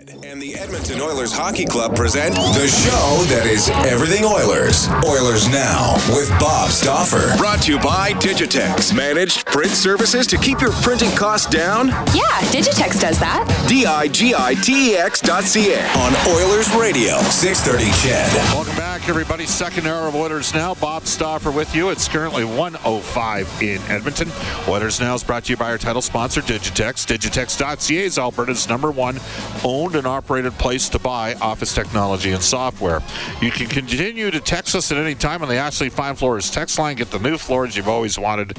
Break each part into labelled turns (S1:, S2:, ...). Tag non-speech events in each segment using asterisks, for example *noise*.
S1: And the Edmonton Oilers Hockey Club present the show that is everything Oilers. Oilers Now with Bob Stauffer.
S2: Brought to you by Digitex. Managed print services to keep your printing costs down?
S3: Yeah, Digitex does that.
S2: D-I-G-I-T-E-X dot C-A.
S1: On Oilers Radio, 630 CHED.
S4: Welcome back, everybody. Second hour of Oilers Now. Bob Stauffer with you. It's currently 105 in Edmonton. Oilers Now is brought to you by our title sponsor, Digitex. Digitex.ca is Alberta's number one owned and operated place to buy office technology and software. You can continue to text us at any time on the Ashley Fine Floors text line. Get the new floors you've always wanted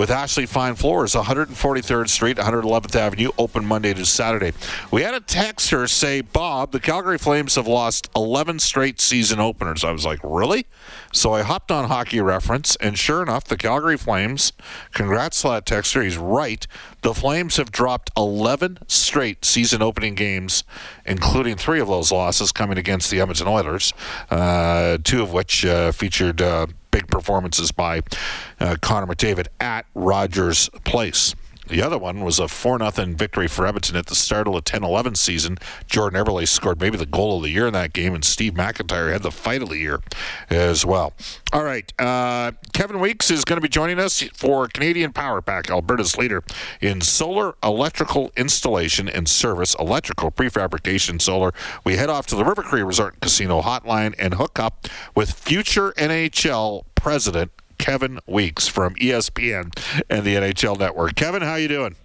S4: with Ashley Fine Floors, 143rd Street, 111th Avenue, open Monday to Saturday. We had a texter say, Bob, the Calgary Flames have lost 11 straight season openers. I was like, really? So I hopped on Hockey Reference, and sure enough, the Calgary Flames, congrats to that texter, he's right. The Flames have dropped 11 straight season opening games, including three of those losses coming against the Edmonton Oilers, uh, two of which uh, featured uh, big performances by uh, Connor McDavid at Rogers Place. The other one was a 4 0 victory for Edmonton at the start of the 10 11 season. Jordan Eberle scored maybe the goal of the year in that game, and Steve McIntyre had the fight of the year as well. All right. Uh, Kevin Weeks is going to be joining us for Canadian Power Pack, Alberta's leader in solar electrical installation and service, electrical prefabrication solar. We head off to the River Cree Resort and Casino hotline and hook up with future NHL president Kevin Weeks from ESPN and the NHL Network. Kevin, how you doing?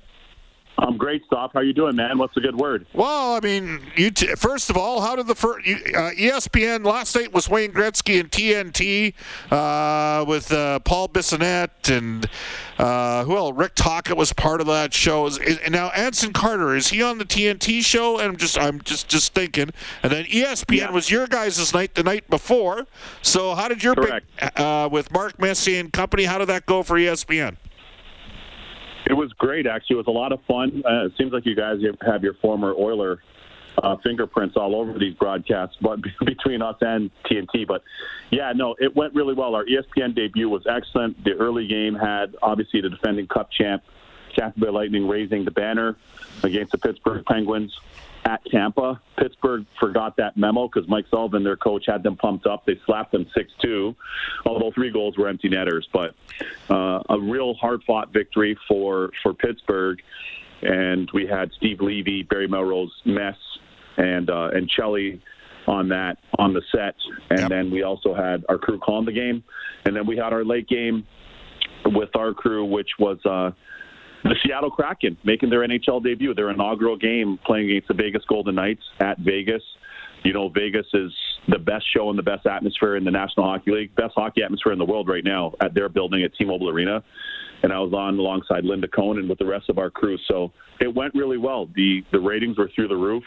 S5: I'm great, Stauff. How you doing, man? What's a good word?
S4: Well, I mean, you t- first of all, how did the first uh, ESPN last night was Wayne Gretzky and TNT uh, with uh, Paul Bissonnette and uh, who else? Rick Tocchet was part of that show. Is, is, and now Anson Carter is he on the TNT show? And I'm just I'm just just thinking. And then ESPN
S5: Yeah.
S4: was your guys' night the night before. So how did your
S5: Correct.
S4: uh, with Mark Messier and company? How did that go for ESPN?
S5: It was great, actually. It was a lot of fun. Uh, it seems like you guys have your former Oiler uh, fingerprints all over these broadcasts, but *laughs* between us and TNT. But yeah, no, it went really well. Our ESPN debut was excellent. The early game had obviously the defending Cup champ, Tampa Bay Lightning, raising the banner against the Pittsburgh Penguins at Tampa. Pittsburgh forgot that memo because Mike Sullivan, their coach, had them pumped up. They slapped them 6-2, although three goals were empty netters. But uh, a real hard-fought victory for, for Pittsburgh. And we had Steve Levy, Barry Melrose, Mess, and uh, and Chelly on that on the set. And
S4: Yep.
S5: then we also had our crew calling the game. And then we had our late game with our crew, which was uh, the Seattle Kraken making their NHL debut, their inaugural game playing against the Vegas Golden Knights at Vegas. You know, Vegas is the best show and the best atmosphere in the National Hockey League, best hockey atmosphere in the world right now at their building at T-Mobile Arena. And I was on alongside Linda Cohn and with the rest of our crew. So it went really well. The the ratings were through the roof,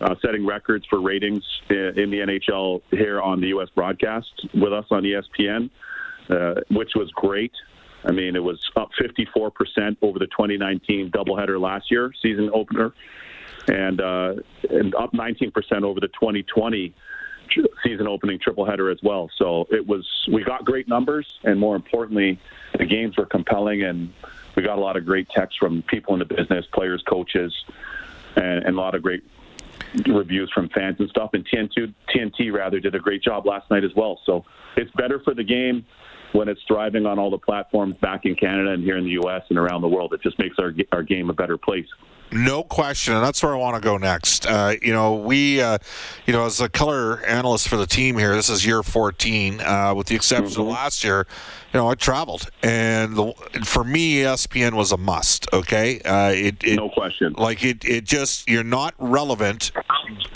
S5: uh, setting records for ratings in, in the NHL here on the U.S. broadcast with us on ESPN, uh, which was great. I mean, it was up 54% over the 2019 doubleheader last year, season opener, and uh, and up 19% over the 2020 season opening triple header as well. So it was we got great numbers, and more importantly, the games were compelling, and we got a lot of great texts from people in the business, players, coaches, and, and a lot of great reviews from fans and stuff. And TNT, TNT rather did a great job last night as well. So it's better for the game when it's thriving on all the platforms back in Canada and here in the U.S. and around the world. It just makes our our game a better place.
S4: No question, and that's where I want to go next. Uh, you know, we, uh, you know, as a color analyst for the team here, this is year 14, uh, with the exception mm-hmm. of last year. You know, I traveled, and the, for me, ESPN was a must. Okay, uh, it, it,
S5: no question.
S4: Like it, it just you're not relevant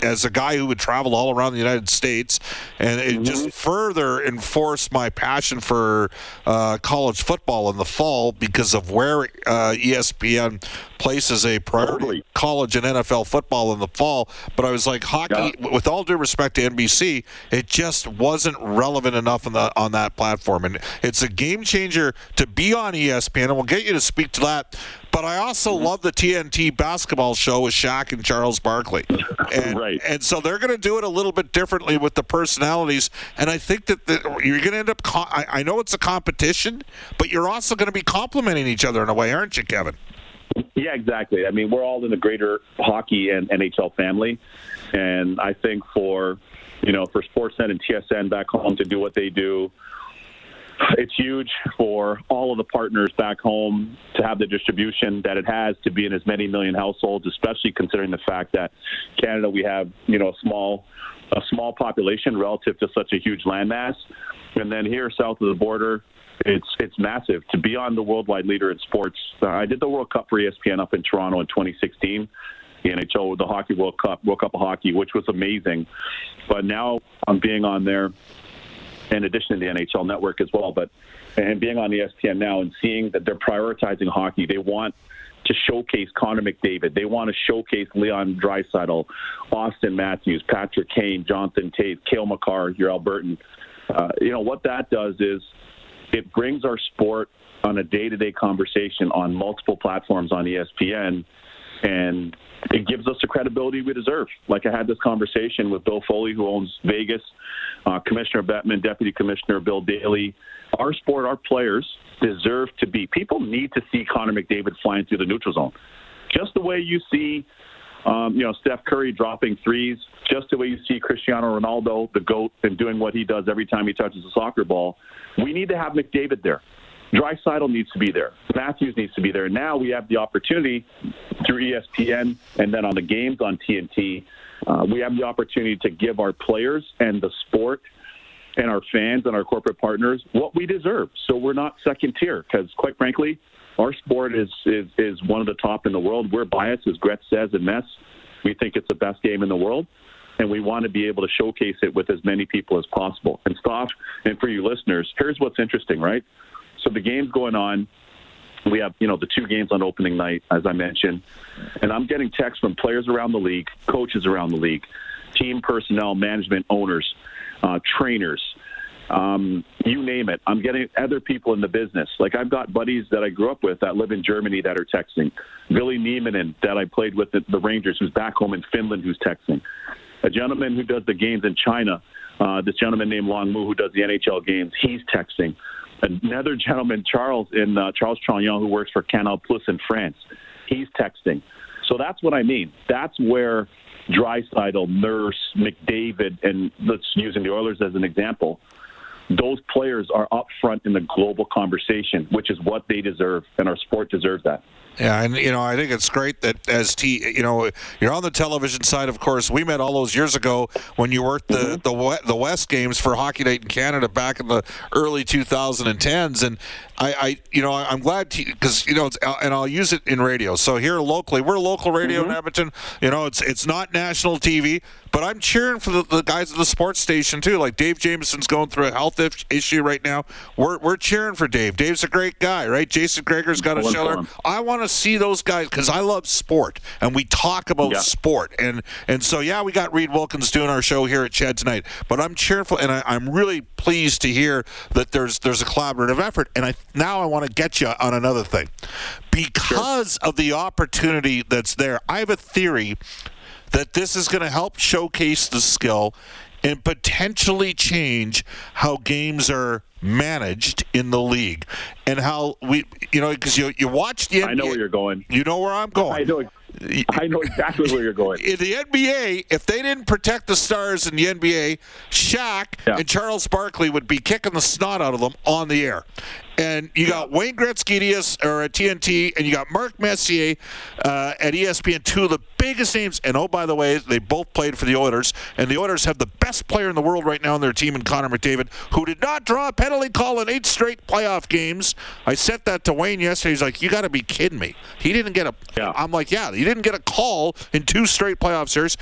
S4: as a guy who would travel all around the United States, and it mm-hmm. just further enforced my passion for uh, college football in the fall because of where uh, ESPN places a priority totally. college and NFL football in the fall. But I was like, hockey, yeah. with all due respect to NBC, it just wasn't relevant enough on, the, on that platform. And it's a game changer to be on ESPN, and we'll get you to speak to that. But I also mm-hmm. love the TNT basketball show with Shaq and Charles Barkley. And,
S5: right.
S4: and so they're going to do it a little bit differently with the personalities. And I think that the, you're going to end up, co- I, I know it's a competition, but you're also going to be complementing each other in a way, aren't you, Kevin?
S5: Yeah, exactly. I mean, we're all in the greater hockey and NHL family, and I think for you know for Sportsnet and TSN back home to do what they do, it's huge for all of the partners back home to have the distribution that it has to be in as many million households, especially considering the fact that Canada we have you know a small a small population relative to such a huge landmass, and then here south of the border it's it's massive to be on the worldwide leader in sports. Uh, I did the World Cup for ESPN up in Toronto in 2016, the NHL, the Hockey World Cup, World Cup of Hockey, which was amazing. But now I'm being on there, in addition to the NHL Network as well. But and being on ESPN now and seeing that they're prioritizing hockey, they want to showcase Connor McDavid. They want to showcase Leon Draisaitl, Austin Matthews, Patrick Kane, Jonathan Toews, Cale Makar, your Albertan. Uh, you know what that does is it brings our sport on a day-to-day conversation on multiple platforms on ESPN, and it gives us the credibility we deserve. Like I had this conversation with Bill Foley, who owns Vegas, uh, Commissioner Bettman, Deputy Commissioner Bill Daly. Our sport, our players deserve to be. People need to see Connor McDavid flying through the neutral zone, just the way you see um, you know, Steph Curry dropping threes, just the way you see Cristiano Ronaldo, the GOAT, and doing what he does every time he touches a soccer ball. We need to have McDavid there. Draisaitl needs to be there. Matthews needs to be there. Now we have the opportunity through ESPN and then on the games on TNT, uh, we have the opportunity to give our players and the sport and our fans and our corporate partners what we deserve. So we're not second tier because, quite frankly, our sport is, is, is one of the top in the world. We're biased, as Gretz says in Mess. We think it's the best game in the world, and we want to be able to showcase it with as many people as possible. And Stauff, and for you listeners, here's what's interesting, right? So the game's going on. We have, you know, the two games on opening night, as I mentioned, and I'm getting texts from players around the league, coaches around the league, team personnel, management, owners, uh, trainers, um, you name it. I'm getting other people in the business. Like I've got buddies that I grew up with that live in Germany that are texting. Ville Nieminen that I played with at the Rangers, who's back home in Finland, who's texting. A gentleman who does the games in China. Uh, this gentleman named Long Mu who does the NHL games. He's texting. Another gentleman, Charles in uh, Charles Trognon, who works for Canal Plus in France. He's texting. So that's what I mean. That's where Draisaitl, Nurse, McDavid, and let's using the Oilers as an example those players are up front in the global conversation, which is what they deserve, and our sport deserves that.
S4: Yeah, and you know, I think it's great that as T, you know, you're on the television side. Of course, we met all those years ago when you worked the mm-hmm. the the West games for Hockey Night in Canada back in the early 2010s, and I, I you know, I'm glad because you know, and I'll use it in radio. So here locally, we're local radio mm-hmm. in Edmonton. You know, it's it's not national TV, but I'm cheering for the, the guys at the sports station too. Like Dave Jameson's going through a health issue right now. We're we're cheering for Dave. Dave's a great guy, right? Jason Gregor's got a show. I want to to see those guys because I love sport and we talk about yeah. sport. And and so yeah, we got Reid Wilkins doing our show here at CHED tonight. But I'm cheerful and I, am really pleased to hear that there's there's a collaborative effort. And I now I want to get you on another thing because sure. of the opportunity that's there. I have a theory that this is going to help showcase the skill and potentially change how games are managed in the league and how we you know because you you watch the NBA,
S5: I know where you're going
S4: you know where I'm going
S5: I know I know exactly where you're going. *laughs*
S4: In the NBA, if they didn't protect the stars in the NBA, Shaq
S5: Yeah.
S4: and Charles Barkley would be kicking the snot out of them on the air. And you got Wayne Gretzky at or at TNT, and you got Mark Messier uh, at ESPN, two of the biggest names. And oh, by the way, they both played for the Oilers, and the Oilers have the best player in the world right now on their team in Connor McDavid, who did not draw a penalty call in eight straight playoff games. I sent that to Wayne yesterday. He's like, "You got to be kidding me! He didn't get a."
S5: Yeah.
S4: I'm like, "Yeah, he didn't get a call in two straight playoff series."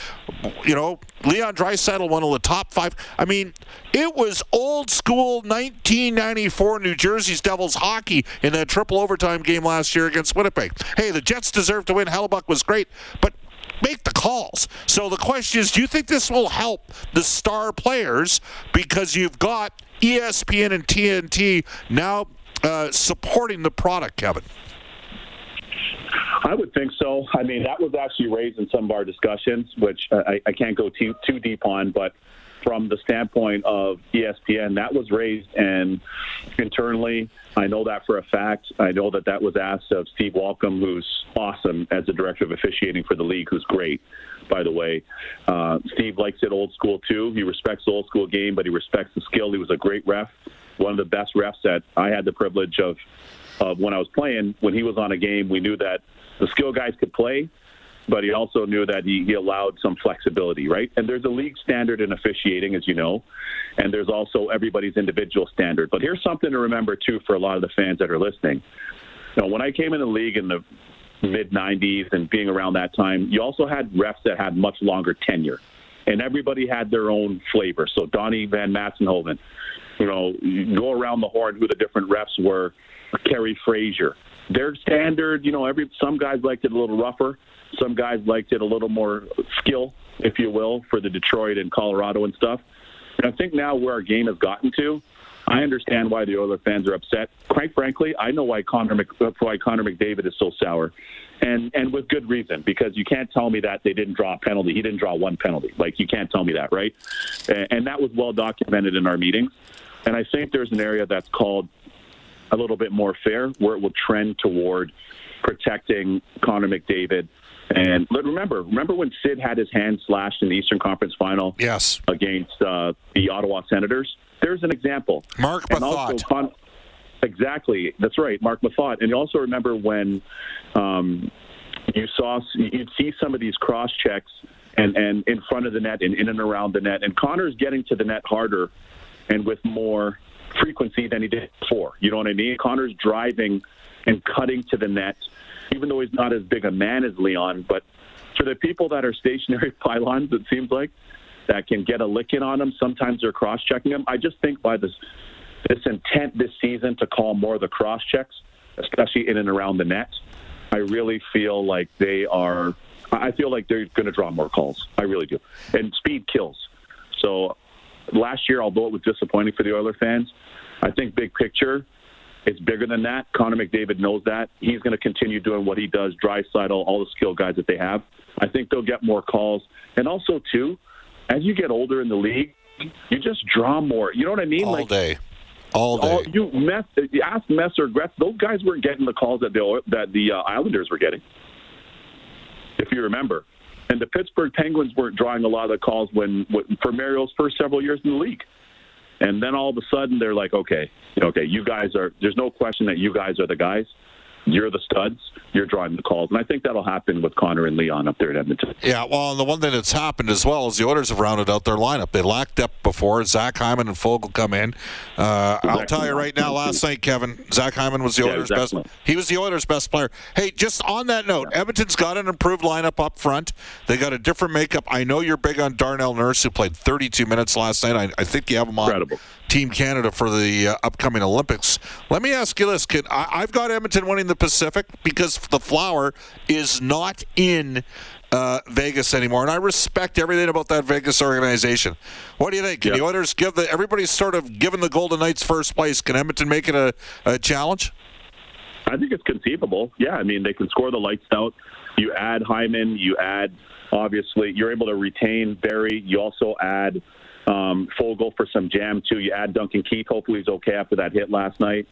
S4: You know, Leon Draisaitl, one of the top five. I mean, it was old school 1994 New Jersey's Devils hockey in that triple overtime game last year against Winnipeg. Hey, the Jets deserve to win. Hellebuyck was great, but make the calls. So the question is, do you think this will help the star players because you've got ESPN and TNT now uh, supporting the product, Kevin?
S5: I would think so. I mean, that was actually raised in some of our discussions, which I, I can't go too too deep on, but from the standpoint of ESPN, that was raised and internally. I know that for a fact. I know that that was asked of Steve Walkom, who's awesome as the director of officiating for the league, who's great, by the way. Uh, Steve likes it old school too. He respects the old school game, but he respects the skill. He was a great ref, one of the best refs that I had the privilege of of when I was playing. When he was on a game, we knew that the skill guys could play, but he also knew that he, he allowed some flexibility, right? And there's a league standard in officiating, as you know, and there's also everybody's individual standard. But here's something to remember, too, for a lot of the fans that are listening. Know, when I came in the league in the mid 90s and being around that time, you also had refs that had much longer tenure. And everybody had their own flavor. So Donnie Van Massenhoven, you know, go around the horn who the different refs were. Kerry Fraser. Their standard, you know, every some guys liked it a little rougher, some guys liked it a little more skill, if you will, for the Detroit and Colorado and stuff. And I think now where our game has gotten to, I understand why the Oilers fans are upset. Quite frankly, I know why Connor Mc, uh, why Connor McDavid is so sour, and and with good reason because you can't tell me that they didn't draw a penalty. He didn't draw one penalty. Like you can't tell me that, right? And, and that was well documented in our meetings. And I think there's an area that's called a little bit more fair, where it will trend toward protecting Connor McDavid. And but remember, remember when Sid had his hand slashed in the Eastern Conference Final
S4: Yes.
S5: against uh, the Ottawa Senators? There's an example.
S4: Mark
S5: Methot. Exactly, that's right, Mark Methot. And you also remember when um, you saw you'd see some of these cross checks and and in front of the net and in and around the net, and Connor's getting to the net harder and with more frequency than he did before. You know what I mean? Connor's driving and cutting to the net, even though he's not as big a man as Leon. But for the people that are stationary *laughs* pylons, it seems like that can get a lick in on them. Sometimes they're cross checking them. I just think by this this intent this season to call more of the cross checks, especially in and around the net, I really feel like they are. I feel like they're going to draw more calls. I really do. And speed kills. So last year, although it was disappointing for the Oiler fans, I think big picture, it's bigger than that. Connor McDavid knows that. He's going to continue doing what he does, Draisaitl, all, the skill guys that they have. I think they'll get more calls. And also, too, as you get older in the league, you just draw more. You know what I mean?
S4: All
S5: like
S4: day. All day.
S5: all, you mess, you ask Messer, Gretz, those guys weren't getting the calls that the that the uh, Islanders were getting, if you remember. And the Pittsburgh Penguins weren't drawing a lot of the calls when, when for Mario's first several years in the league. And then all of a sudden they're like, okay, okay, you guys are. There's no question that you guys are the guys. You're the studs. You're drawing the calls, and I think that'll happen with Connor and Leon up there in Edmonton.
S4: Yeah, well, and the one thing that's happened as well is the Oilers have rounded out their lineup. They lacked depth before. Zach Hyman and Foegele come in. Uh, I'll tell you right now, last night, Kevin, Zach Hyman was the
S5: Yeah,
S4: Oilers'
S5: was
S4: best. He was the Oilers' best player. Hey, just on that note, Edmonton's got an improved lineup up front. They got a different makeup. I know you're big on Darnell Nurse, who played 32 minutes last night. I, I think you have him on
S5: Incredible.
S4: Team Canada for the uh, upcoming Olympics. Let me ask you this: Can, I, I've got Edmonton winning the Pacific because the Flower is not in uh, Vegas anymore, and I respect everything about that Vegas organization. What do you think? Can
S5: Yeah.
S4: the Oilers give the everybody's sort of given the Golden Knights first place? Can Edmonton make it a, a challenge?
S5: I think it's conceivable. Yeah, I mean they can score the lights out. You add Hyman, you add obviously you're able to retain Barrie. You also add um, Foegele for some jam too. You add Duncan Keith. Hopefully he's okay after that hit last night.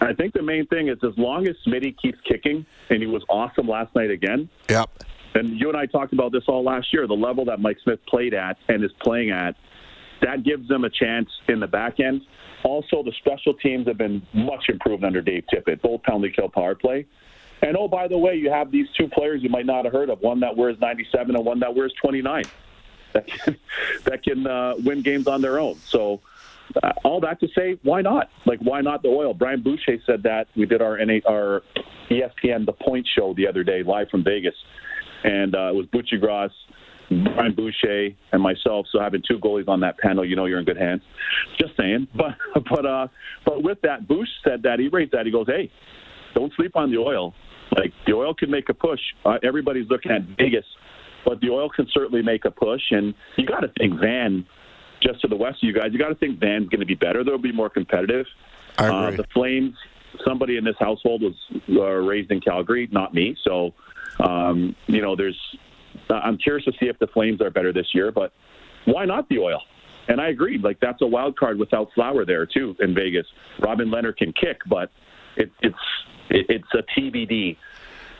S5: I think the main thing is as long as Smitty keeps kicking, and he was awesome last night again.
S4: Yep.
S5: And you and I talked about this all last year. The level that Mike Smith played at and is playing at, that gives them a chance in the back end. Also, the special teams have been much improved under Dave Tippett, both penalty kill power play. And oh, by the way, you have these two players you might not have heard of one that wears 97 and one that wears 29 that can, *laughs* that can uh, win games on their own. So, uh, all that to say, why not? Like, why not the oil? Brian Boucher said that. We did our, NA, our ESPN The Point show the other day, live from Vegas. And uh, it was Buccigross, Brian Boucher, and myself. So having two goalies on that panel, you know you're in good hands. Just saying. *laughs* But but uh, but with that, Bush said that he raised that. He goes, hey, don't sleep on the oil. Like the oil can make a push. Uh, everybody's looking at Vegas, but the oil can certainly make a push. And you got to think Van, just to the west of you guys, you got to think Van's going to be better. They'll be more competitive.
S4: I
S5: Uh, the Flames. Somebody in this household was uh, raised in Calgary, not me. So, um, you know, there's. Uh, I'm curious to see if the Flames are better this year, but why not the oil? And I agree. Like that's a wild card without Flower there too in Vegas. Robin Lehner can kick, but it, it's it, it's a TBD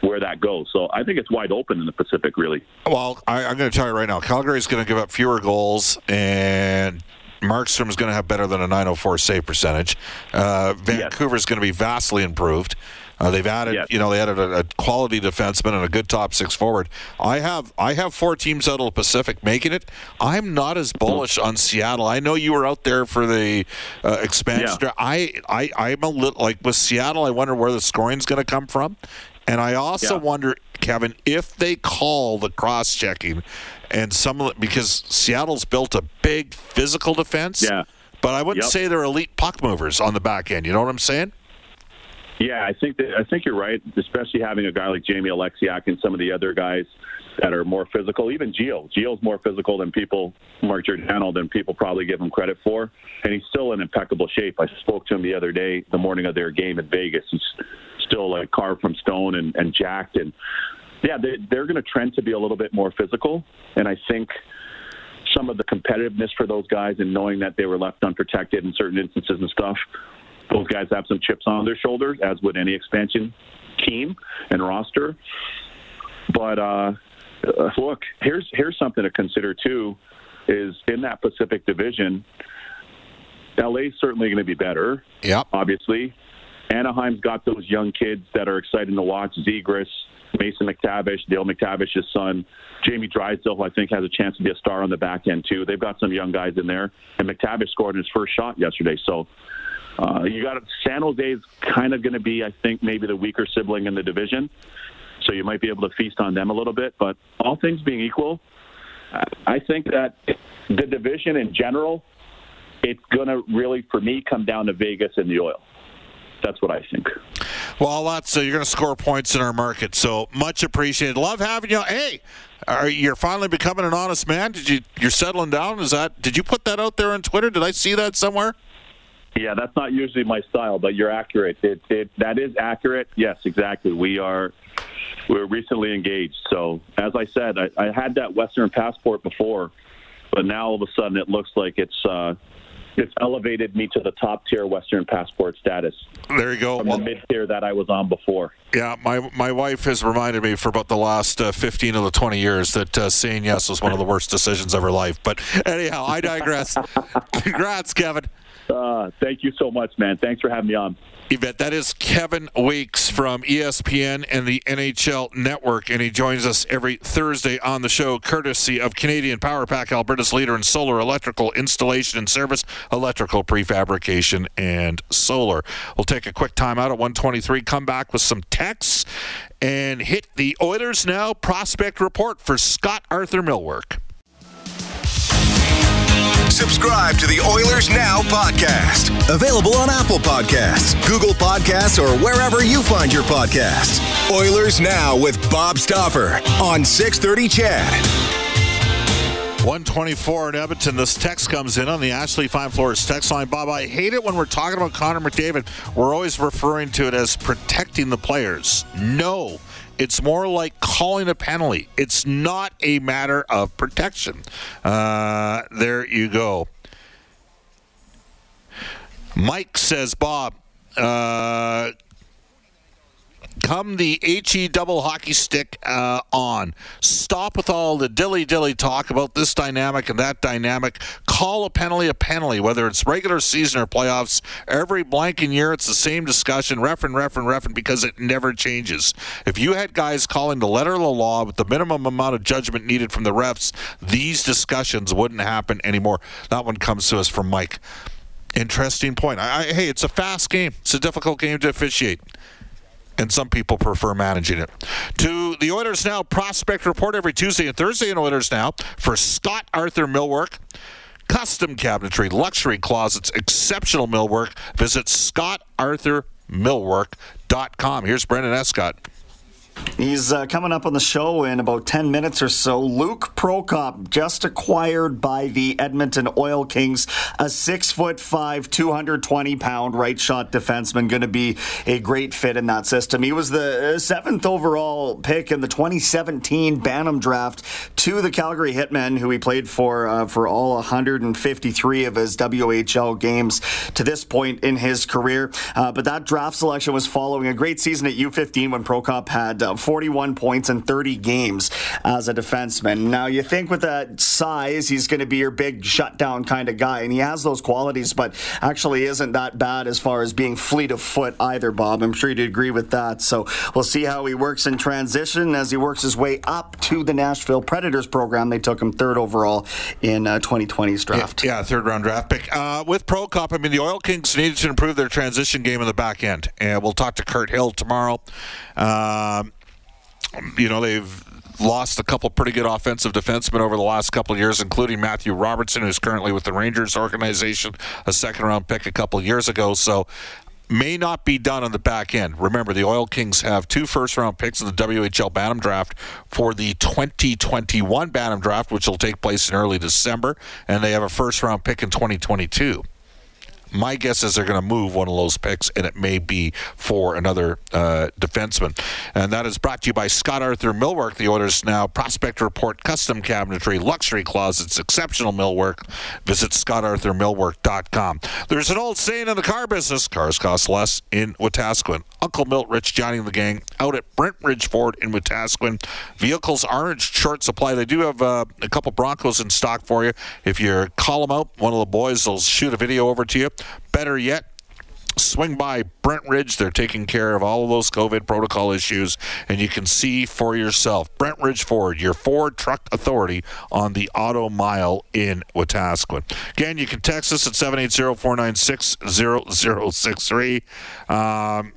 S5: where that goes. So I think it's wide open in the Pacific, really.
S4: Well, I, I'm going to tell you right now, Calgary's going to give up fewer goals, and Markstrom is going to have better than a 904 save percentage. Uh, Vancouver's going to be vastly improved. Uh, they've added,
S5: Yes.
S4: you know, they added a, a quality defenseman and a good top six forward. I have, I have four teams out of the Pacific making it. I'm not as bullish on Seattle. I know you were out there for the uh, expansion.
S5: Yeah.
S4: I, I, I'm a little like with Seattle. I wonder where the scoring's going to come from, and I also
S5: Yeah.
S4: wonder, Kevin, if they call the cross checking and some of the, because Seattle's built a big physical defense.
S5: Yeah.
S4: But I wouldn't
S5: Yep.
S4: say they're elite puck movers on the back end. You know what I'm saying?
S5: Yeah, I think that I think you're right, especially having a guy like Jamie Oleksiak and some of the other guys that are more physical. Even Gio, Gio's more physical than people, Mark Giordano, than people probably give him credit for, and he's still in impeccable shape. I spoke to him the other day, the morning of their game in Vegas. He's still like carved from stone and, and jacked, and yeah, they, they're going to trend to be a little bit more physical, and I think some of the competitiveness for those guys and knowing that they were left unprotected in certain instances and stuff. Those guys have some chips on their shoulders, as would any expansion team and roster. But uh, uh, look, here's here's something to consider too: is in that Pacific Division, LA's certainly going to be better.
S4: Yep.
S5: Obviously, Anaheim's got those young kids that are exciting to watch. Zegras, Mason McTavish, Dale McTavish's son, Jamie Drysdale, who I think has a chance to be a star on the back end too. They've got some young guys in there, and McTavish scored his first shot yesterday. So uh, you got San Jose's kind of going to be, I think, maybe the weaker sibling in the division. So you might be able to feast on them a little bit. But all things being equal, I- I think that the division in general, it's going to really, for me, come down to Vegas and the oil. That's what I think.
S4: Well, that's uh, you're going to score points in our market. So much appreciated. Love having you. Hey, are you're finally becoming an honest man? Did you you're settling down? Is that did you put that out there on Twitter? Did I see that somewhere?
S5: Yeah, that's not usually my style, but you're accurate. It, it that is accurate. Yes, exactly. We are we're recently engaged. So as I said, I, I had that Western passport before, but now all of a sudden it looks like it's uh, it's elevated me to the top tier Western passport status
S4: There you go.
S5: from
S4: Well,
S5: the mid tier that I was on before.
S4: yeah, my my wife has reminded me for about the last uh, 15 of the 20 years that uh, saying yes was one of the worst decisions of her life. But anyhow, I digress. *laughs* Congrats, Kevin.
S5: Uh, thank you so much, man. Thanks for having me on.
S4: Yvette, that is Kevin Weeks from ESPN and the NHL Network, and he joins us every Thursday on the show, courtesy of Canadian Power Pack, Alberta's leader in solar electrical installation and service, electrical prefabrication, and solar. We'll take a quick time out at 123, come back with some texts, and hit the Oilers Now prospect report for Scott Arthur Millwork.
S1: Subscribe to the Oilers Now podcast. Available on Apple Podcasts, Google Podcasts, or wherever you find your podcasts. Oilers Now with Bob Stauffer on 630 CHED.
S4: 124 in Edmonton. This text comes in on the Ashley Fine Floors text line. Bob, I hate it when we're talking about Connor McDavid. We're always referring to it as protecting the players. No, it's more like calling a penalty. It's not a matter of protection. Uh, there you go. Mike says, Bob, Uh, come the HE double hockey stick uh, on. Stop with all the dilly dilly talk about this dynamic and that dynamic. Call a penalty a penalty, whether it's regular season or playoffs. Every blanking year, it's the same discussion, ref and ref and ref, and because it never changes. If you had guys calling the letter of the law with the minimum amount of judgment needed from the refs, these discussions wouldn't happen anymore. That one comes to us from Mike. Interesting point. I, I, hey, it's a fast game. It's a difficult game to officiate and some people prefer managing it. To the Oilers Now Prospect Report every Tuesday and Thursday in Oilers Now for Scott Arthur Millwork. Custom cabinetry, luxury closets, exceptional millwork. Visit scottarthurmillwork.com. Here's Brendan Escott.
S6: He's uh, coming up on the show in about 10 minutes or so. Luke Prokop, just acquired by the Edmonton Oil Kings, a six foot five, 220 pound right shot defenseman, going to be a great fit in that system. He was the uh, seventh overall pick in the 2017 Bantam draft to the Calgary Hitmen, who he played for uh, for all 153 of his WHL games to this point in his career. Uh, but that draft selection was following a great season at U15 when Prokop had uh, 41 points in 30 games as a defenseman. Now, you think with that size, he's going to be your big shutdown kind of guy, and he has those qualities, but actually isn't that bad as far as being fleet of foot either, Bob. I'm sure you'd agree with that. So we'll see how he works in transition as he works his way up to the Nashville Predators program. They took him third overall in uh, 2020's draft.
S4: Yeah, yeah, third round draft pick. Uh, with Prokop, I mean, the Oil Kings needed to improve their transition game in the back end, and we'll talk to Kirt Hill tomorrow. Um, you know, they've lost a couple pretty good offensive defensemen over the last couple years, including Matthew Robertson, who's currently with the Rangers organization, a second round pick a couple years ago. So may not be done on the back end. Remember, the Oil Kings have two first round picks in the WHL Bantam draft for the 2021 Bantam draft, which will take place in early December, and they have a first round pick in 2022 my guess is they're going to move one of those picks, and it may be for another uh, defenseman. And that is brought to you by Scott Arthur Millwork. The Oilers now prospect report, custom cabinetry, luxury closets, exceptional millwork. Visit scottarthurmillwork.com. There's an old saying in the car business: cars cost less in Wetaskiwin. Uncle Milt Rich joining the gang out at Brent Ridge Ford in Wetaskiwin. Vehicles are in short supply. They do have uh, a couple Broncos in stock for you. If you call them out, one of the boys will shoot a video over to you. Better yet, swing by Brent Ridge. They're taking care of all of those COVID protocol issues, and you can see for yourself. Brent Ridge Ford, your Ford truck authority on the Auto Mile in Wetaskiwin. Again, you can text us at 780 496 0063. Um,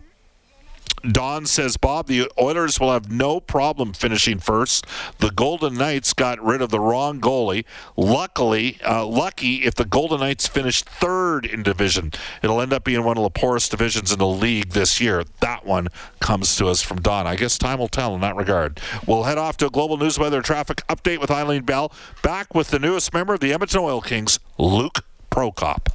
S4: Don says, Bob, the Oilers will have no problem finishing first. The Golden Knights got rid of the wrong goalie. Luckily, uh, lucky if the Golden Knights finish third in division. It'll end up being one of the poorest divisions in the league this year. That one comes to us from Don. I guess time will tell in that regard. We'll head off to a global news weather traffic update with Eileen Bell. Back with the newest member of the Edmonton Oil Kings, Luke Prokop.